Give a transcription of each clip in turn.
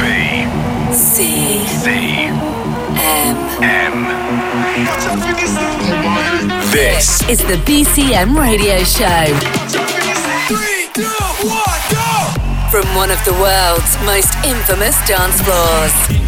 B C C M. M. This is the BCM radio show. From one of the world's most infamous dance floors.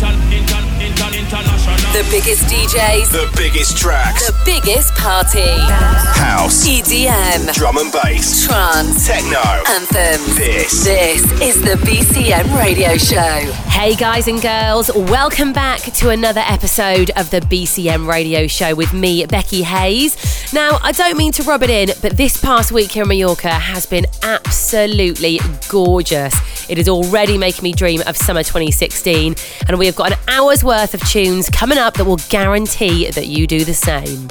The biggest DJs, the biggest tracks, the biggest party. house, EDM, drum and bass, trance, techno. anthems. This This is the BCM radio show. Hey guys and girls, welcome back to another episode of the BCM radio show with me, Becky Hayes. Now, I don't mean to rub it in, but this past week here in Mallorca has been absolutely gorgeous. It is already making me dream of summer 2016, and we have got an hour's worth of tunes coming up that will guarantee that you do the same.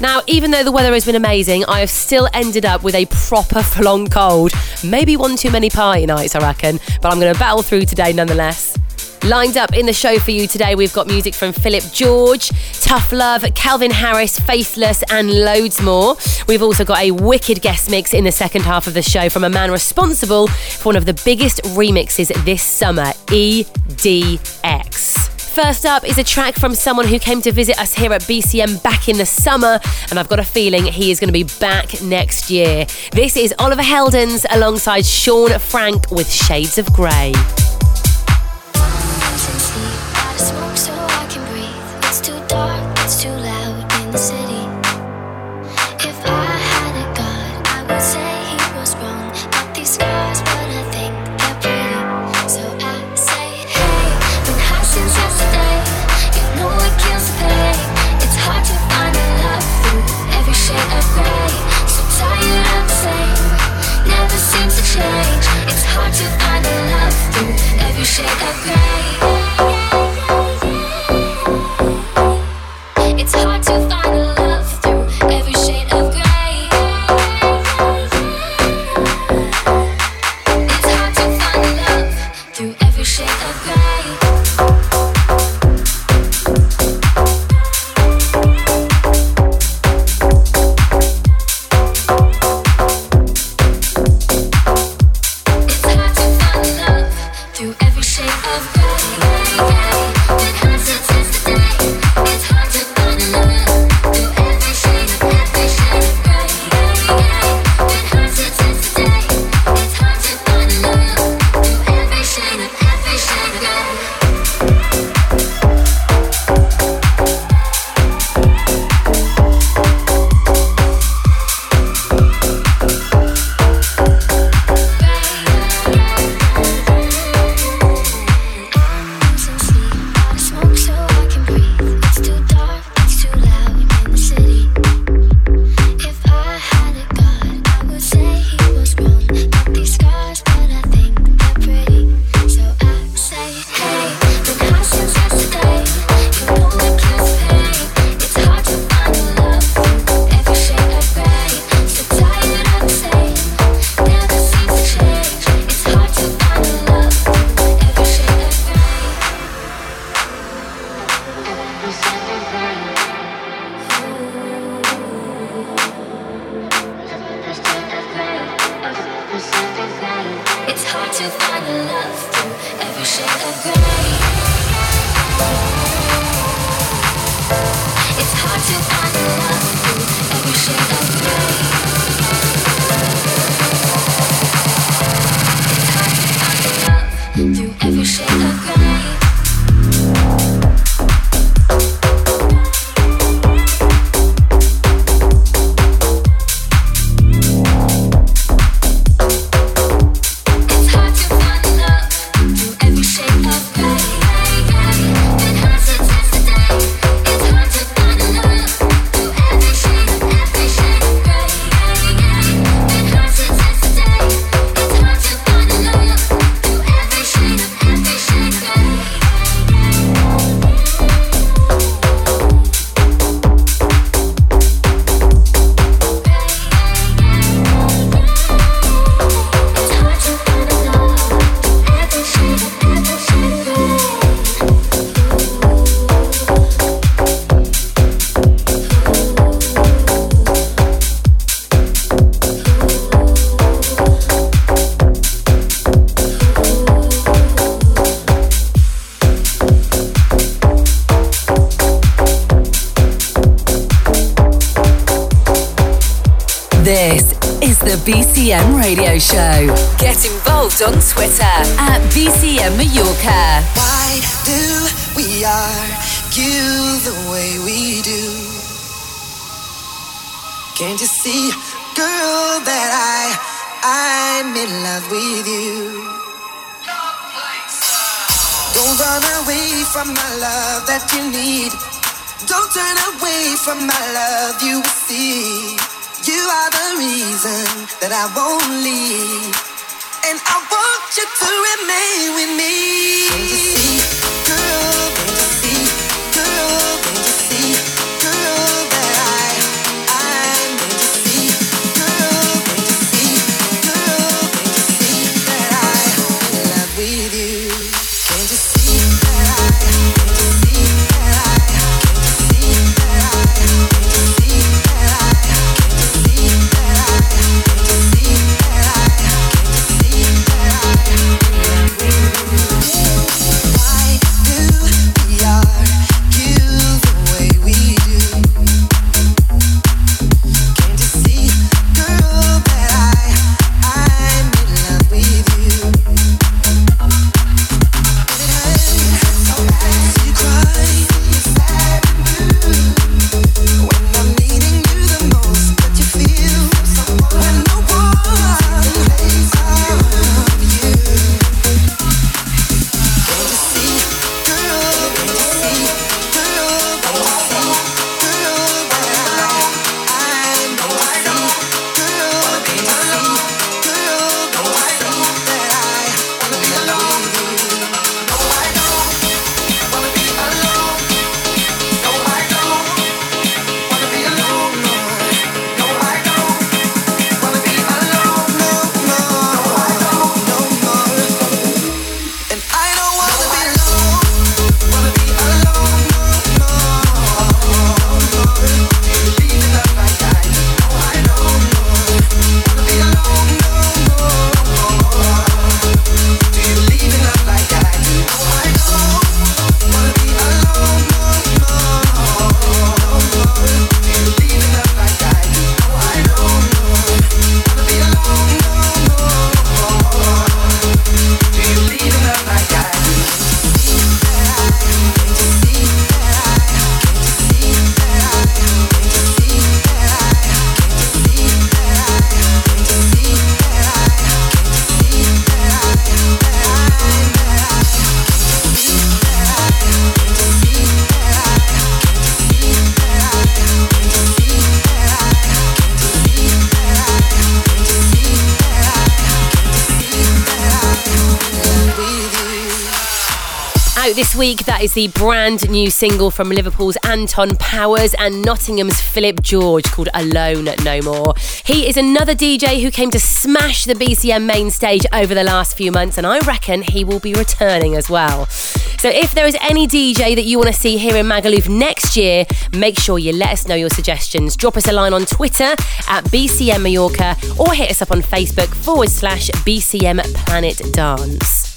Now, even though the weather has been amazing, I have still ended up with a proper full cold. Maybe one too many party nights, I reckon, but I'm going to battle through today nonetheless. Lined up in the show for you today, we've got music from Philip George, Tough Love, Calvin Harris, Faithless, and loads more. We've also got a wicked guest mix in the second half of the show from a man responsible for one of the biggest remixes this summer, EDX. First up is a track from someone who came to visit us here at BCM back in the summer, and I've got a feeling he is going to be back next year. This is Oliver Heldens alongside Shaun Frank with Shades of Grey. The city. It's hard to find love through every shade of gray. Twitter at BCM Mallorca. Why do we argue the way we do? Can't you see, girl, that I I'm in love with you? Don't run away from my love that you need. Don't turn away from my love, you see. You are the reason that I won't leave. And I want you to remain with me. Week, that is the brand new single from Liverpool's Anton Powers and Nottingham's Philip George called Alone No More. He is another DJ who came to smash the BCM main stage over the last few months, and I reckon he will be returning as well. So if there is any DJ that you want to see here in Magaluf next year, make sure you let us know your suggestions. Drop us a line on Twitter at BCM Mallorca or hit us up on Facebook forward slash BCM Planet Dance.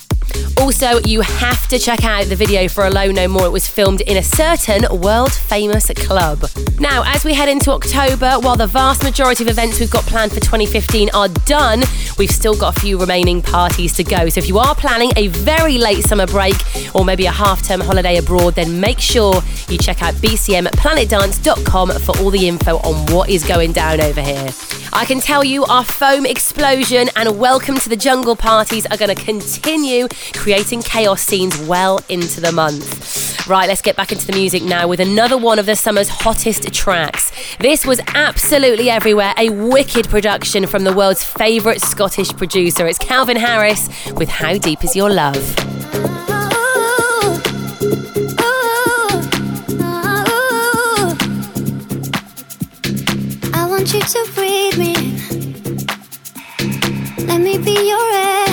Also, you have to check out the video for Alone No More. It was filmed in a certain world famous club. Now, as we head into October, while the vast majority of events we've got planned for 2015 are done, we've still got a few remaining parties to go. So if you are planning a very late summer break or maybe a half term holiday abroad, then make sure you check out bcmplanetdance.com for all the info on what is going down over here. I can tell you our foam explosion and welcome to the jungle parties are going to continue creating chaos scenes well into the month. Right, let's get back into the music now with another one of the summer's hottest tracks. This was absolutely everywhere, a wicked production from the world's favourite Scottish producer. It's Calvin Harris with How Deep Is Your Love? I want you to breathe me. Let me be your air.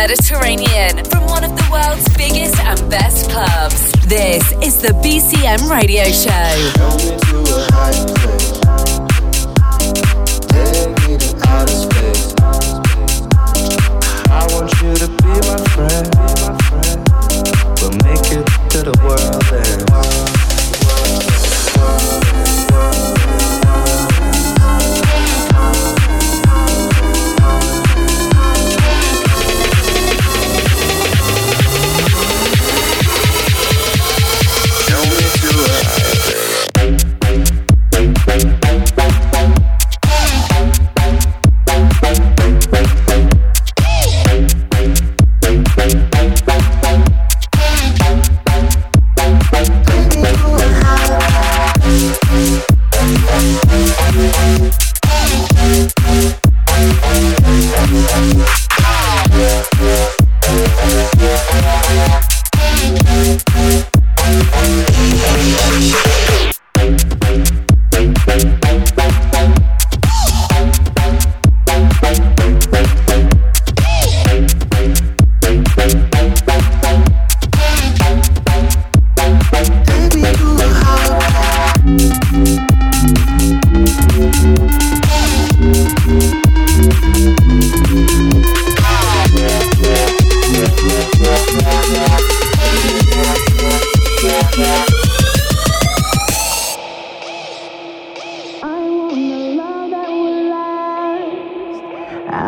Mediterranean from one of the world's biggest and best clubs. This is the BCM Radio Show.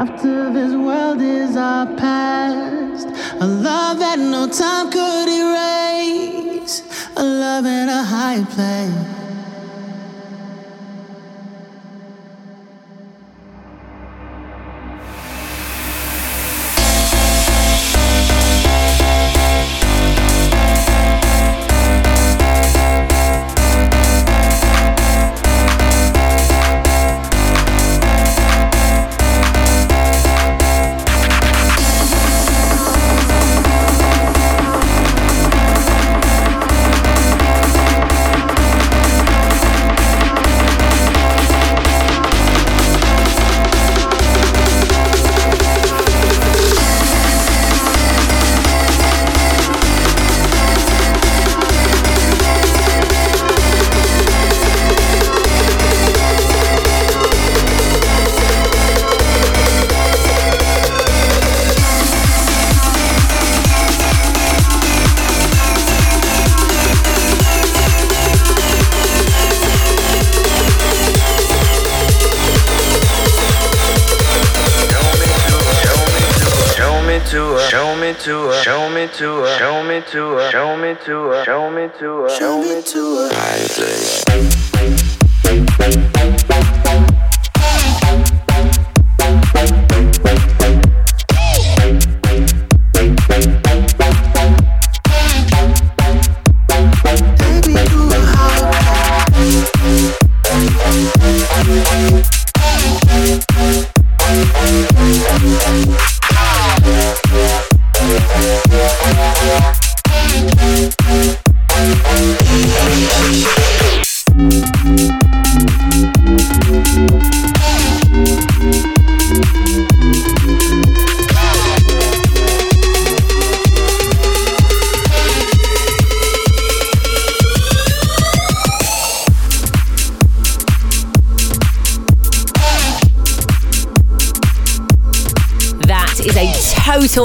after this world is our past. A love that no time could erase, a love in a high place.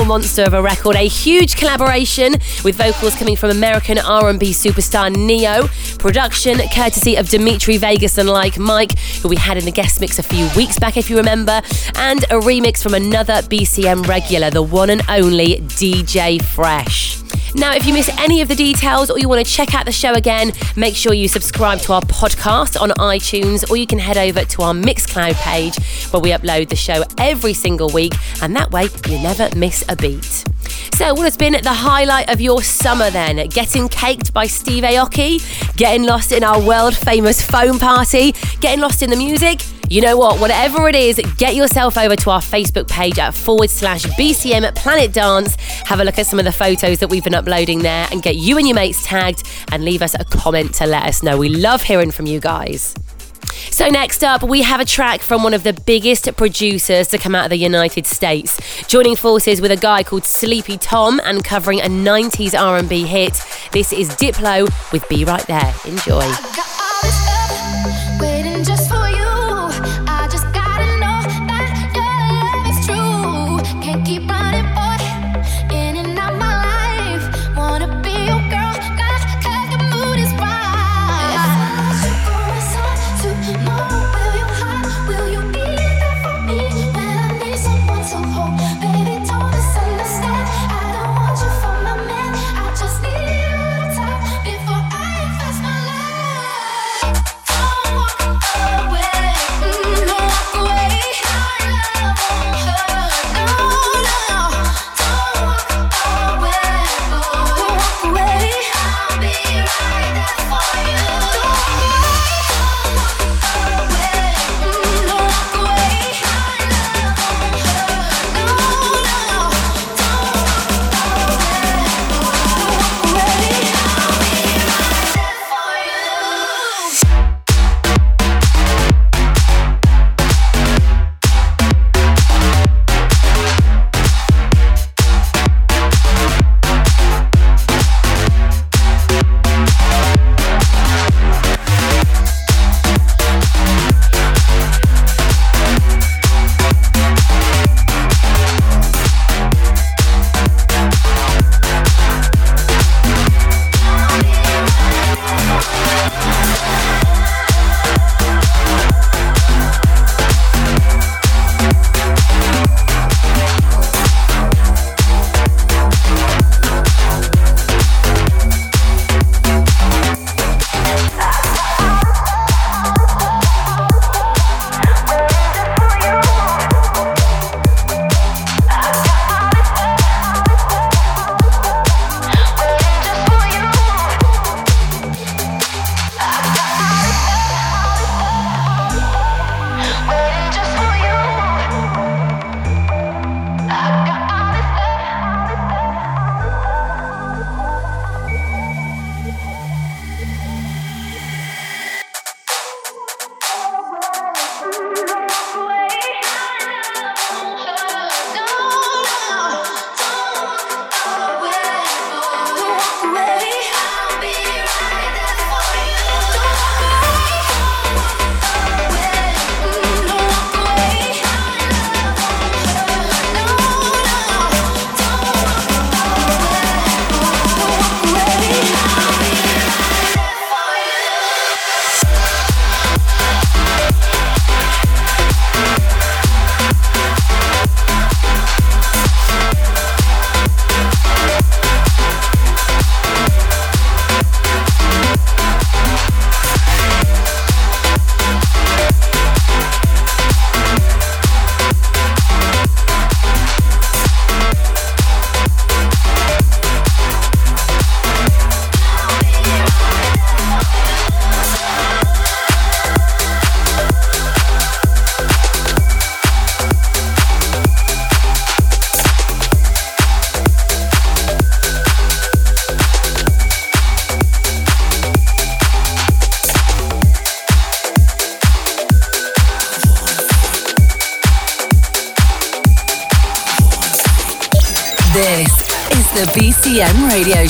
Monster of a record, a huge collaboration with vocals coming from American R&B superstar Ne-Yo, production courtesy of Dimitri Vegas and Like Mike, who we had in the guest mix a few weeks back if you remember, and a remix from another BCM regular, the one and only DJ Fresh. Now, if you miss any of the details or you want to check out the show again, make sure you subscribe to our podcast on iTunes or you can head over to our Mixcloud page where we upload the show every single week and that way you never miss a beat. So, what has been the highlight of your summer then? Getting caked by Steve Aoki? Getting lost in our world famous foam party? Getting lost in the music? You know what? Whatever it is, get yourself over to our Facebook page at forward slash BCM Planet Dance. Have a look at some of the photos that we've been uploading there and get you and your mates tagged and leave us a comment to let us know. We love hearing from you guys. So, next up, we have a track from one of the biggest producers to come out of the United States, joining forces with a guy called Sleepy Tom and covering a 90s R&B hit. This is Diplo with Be Right There. Enjoy.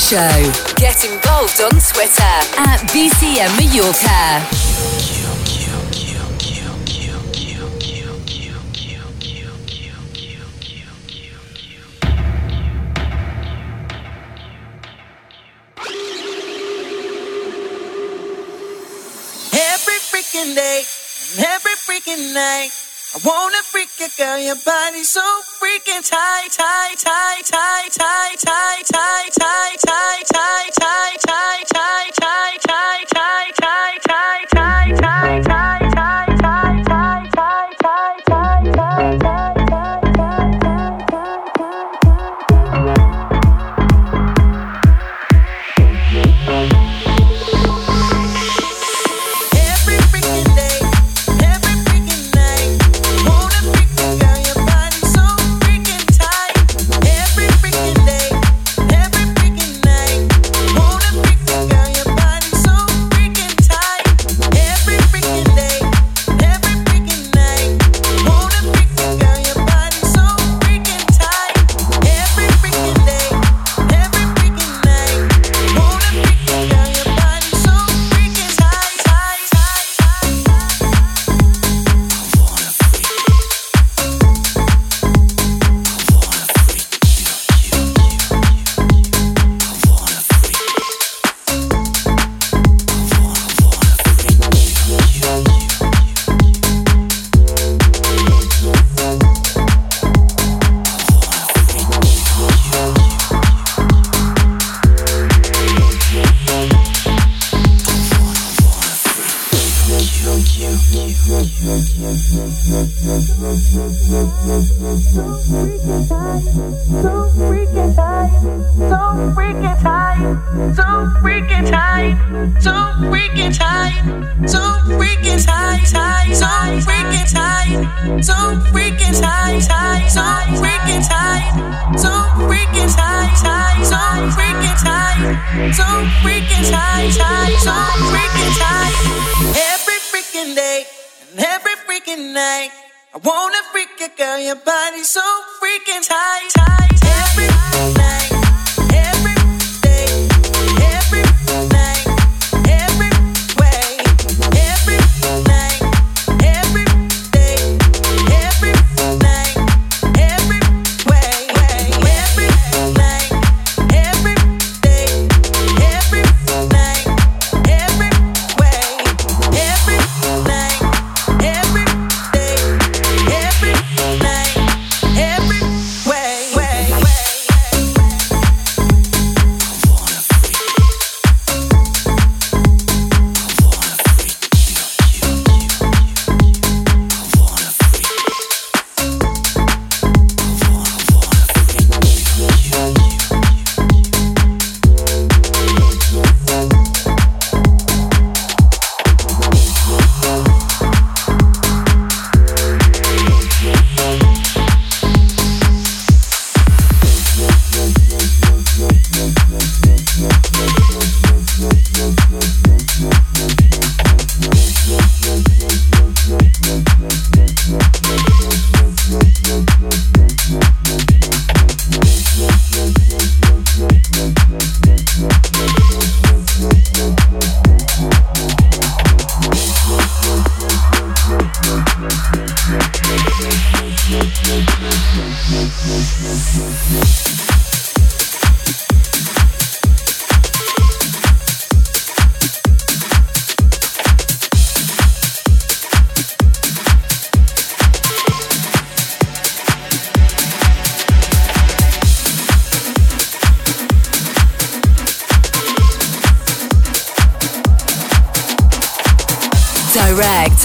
show. Get involved on Twitter at BCM Mallorca. every freaking day, every freaking night. I wanna freak it, girl. Your body so freaking tight, tight, tight, tight, tight, tight, tight, tight, tight, tight. So freaking tight, tight. so freaking tight. Every freaking day and every freaking night. I wanna freak you, girl, your body's so freaking tight, tight. Every night.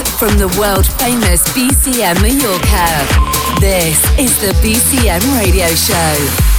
from the world famous BCM Mallorca. This is the BCM Radio Show.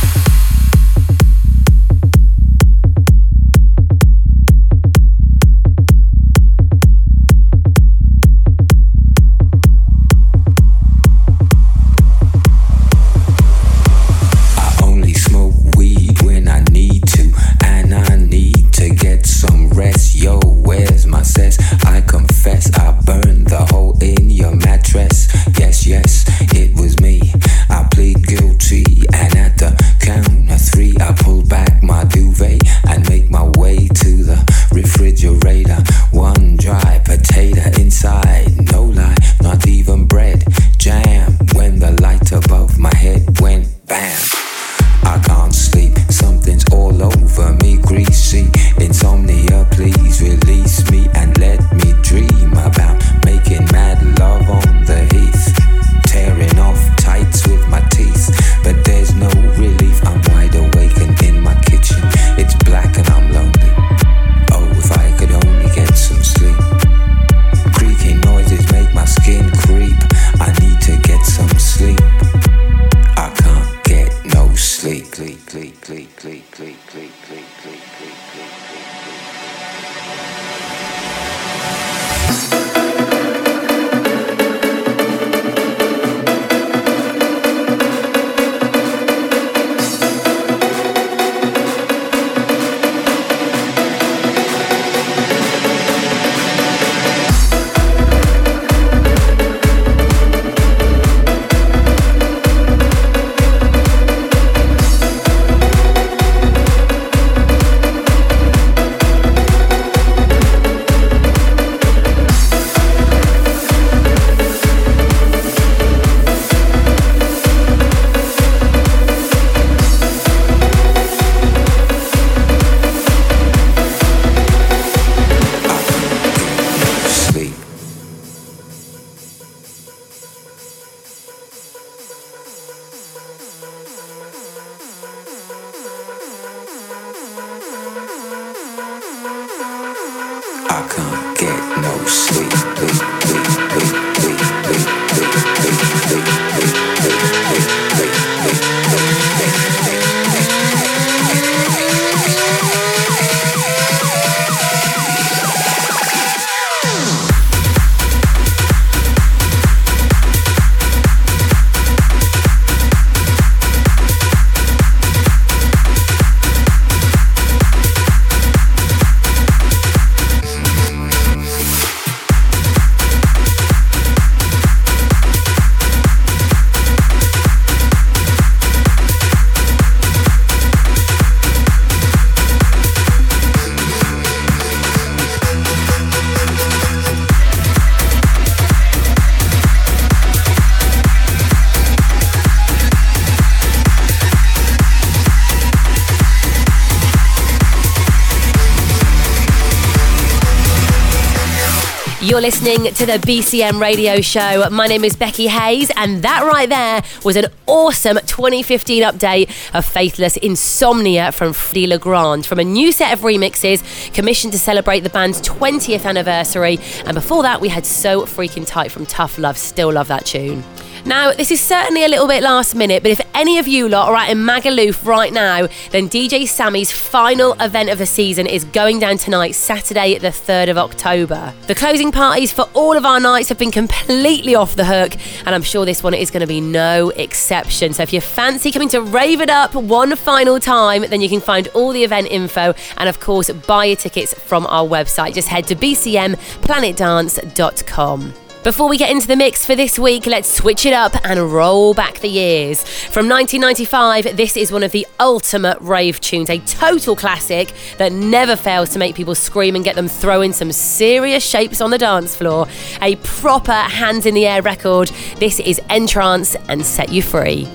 You're listening to the BCM radio show. My name is Becky Hayes, and that right there was an awesome 2015 update of Faithless Insomnia from Fedde Le Grand from a new set of remixes commissioned to celebrate the band's 20th anniversary. And before that, we had So Freaking Tight from Tough Love. Still love that tune. Now, this is certainly a little bit last minute, but if any of you lot are out in Magaluf right now, then DJ Sammy's final event of the season is going down tonight, Saturday, the 3rd of October. The closing parties for all of our nights have been completely off the hook, and I'm sure this one is going to be no exception. So if you fancy coming to rave it up one final time, then you can find all the event info and, of course, buy your tickets from our website. Just head to bcmplanetdance.com. Before we get into the mix for this week, let's switch it up and roll back the years. From 1995, this is one of the ultimate rave tunes, a total classic that never fails to make people scream and get them throwing some serious shapes on the dance floor. A proper hands in the air record. This is N-Trance and Set You Free.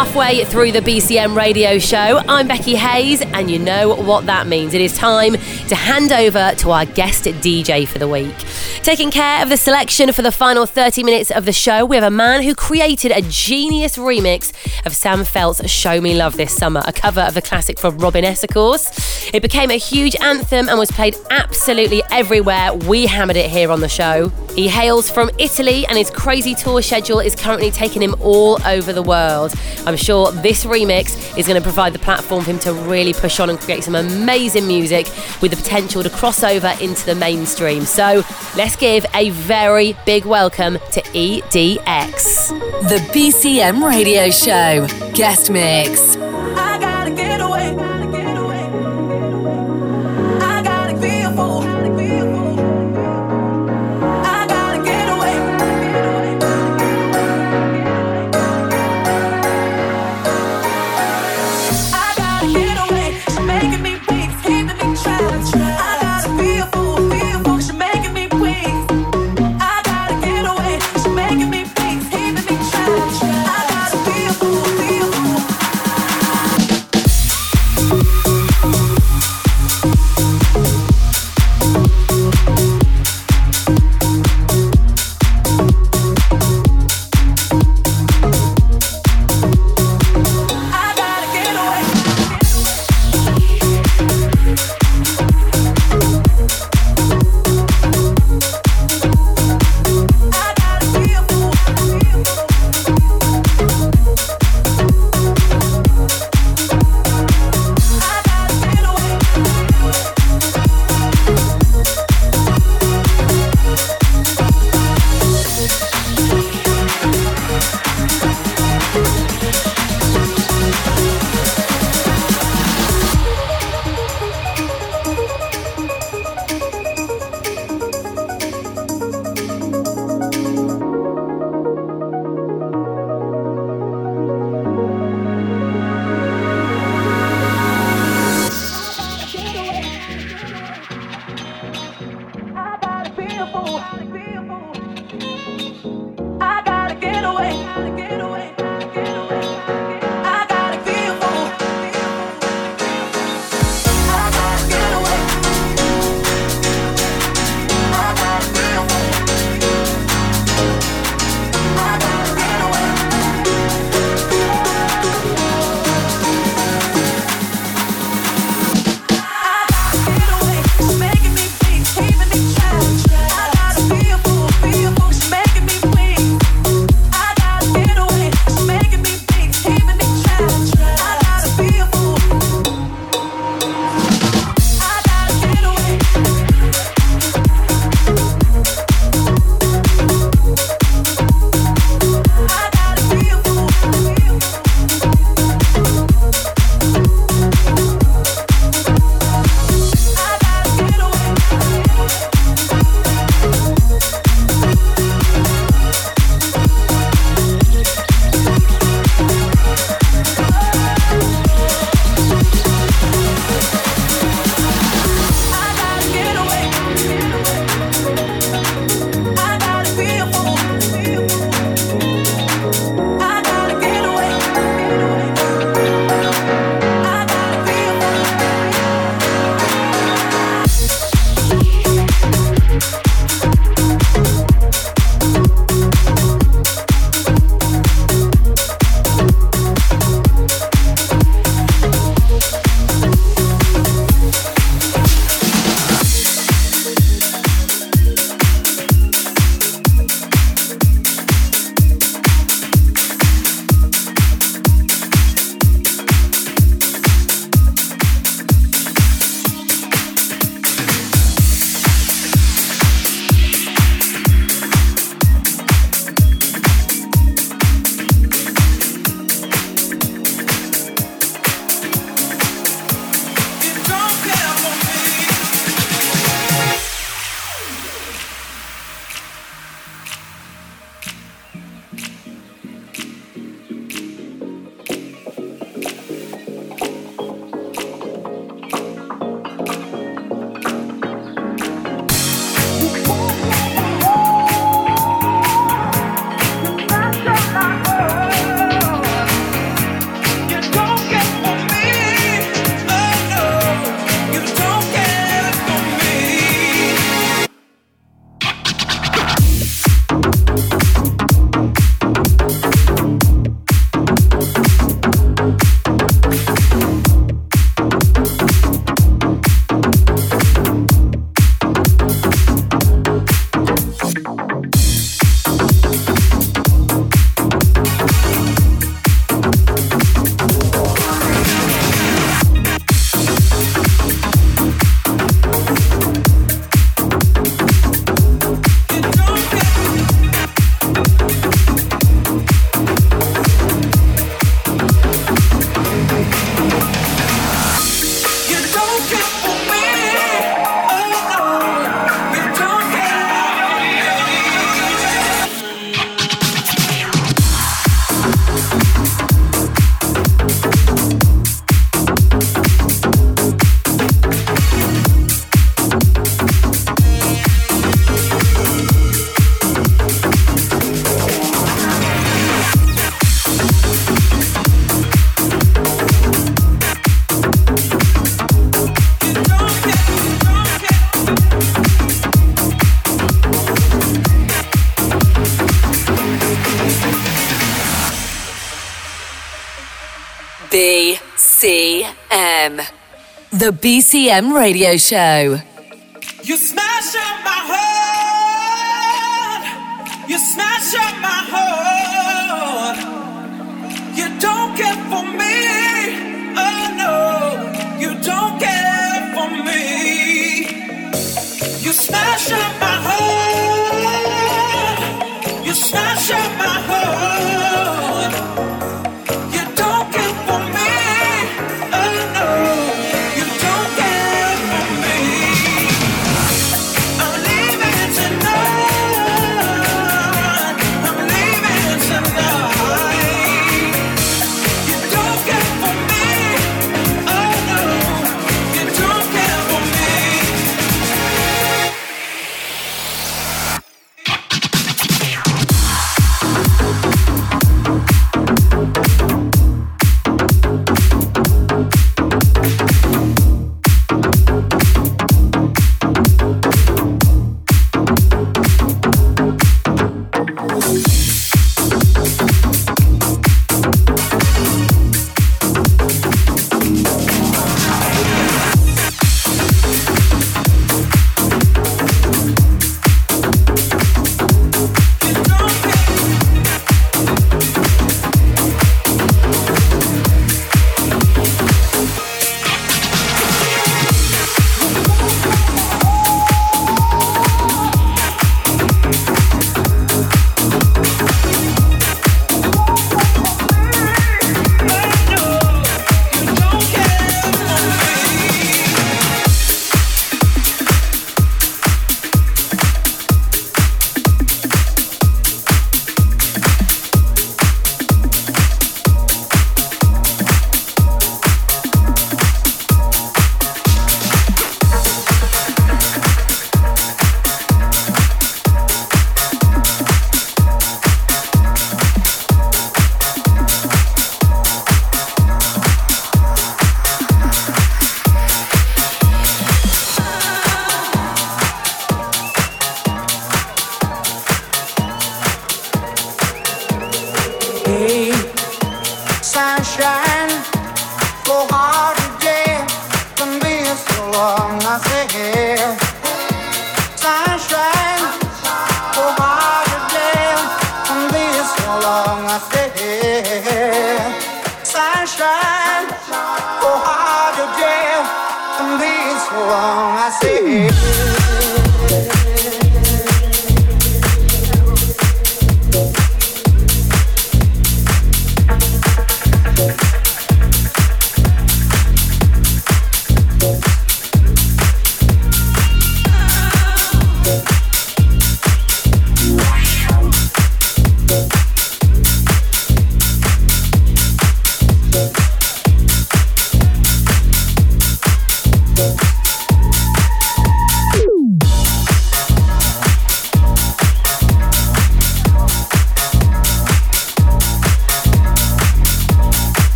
Halfway through the BCM radio show. I'm Becky Hayes, and you know what that means. It is time to hand over to our guest DJ for the week. Taking care of the selection for the final 30 minutes of the show, we have a man who created a genius remix of Sam Feldt's Show Me Love this summer, a cover of the classic from Robin S, of course. It became a huge anthem and was played absolutely everywhere. We hammered it here on the show. He hails from Italy, and his crazy tour schedule is currently taking him all over the world. I'm sure this remix is going to provide the platform for him to really push on and create some amazing music with the potential to cross over into the mainstream. So let's give a very big welcome to EDX. The BCM Radio Show. Guest Mix. BCM Radio Show. Being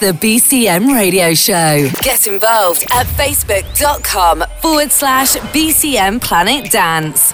the BCM radio show. Get involved at facebook.com forward slash BCM Planet Dance.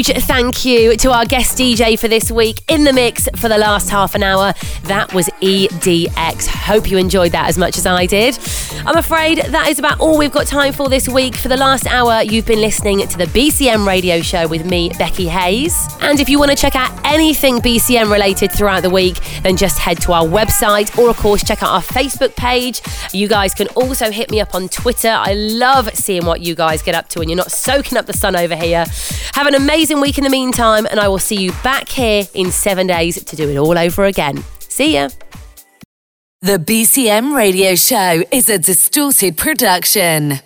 Huge thank you to our guest DJ for this week in the mix for the last half an hour. That was EDX. Hope you enjoyed that as much as I did. I'm afraid that is about all we've got time for this week. For the last hour, you've been listening to the BCM radio show with me, Becky Hayes. And if you want to check out anything BCM related throughout the week, then just head to our website or, of course, check out our Facebook page. You guys can also hit me up on Twitter. I love seeing what you guys get up to and you're not soaking up the sun over here. Have an amazing week in the meantime, and I will see you back here in seven days to do it all over again. See ya. The BCM radio show is a distorted production.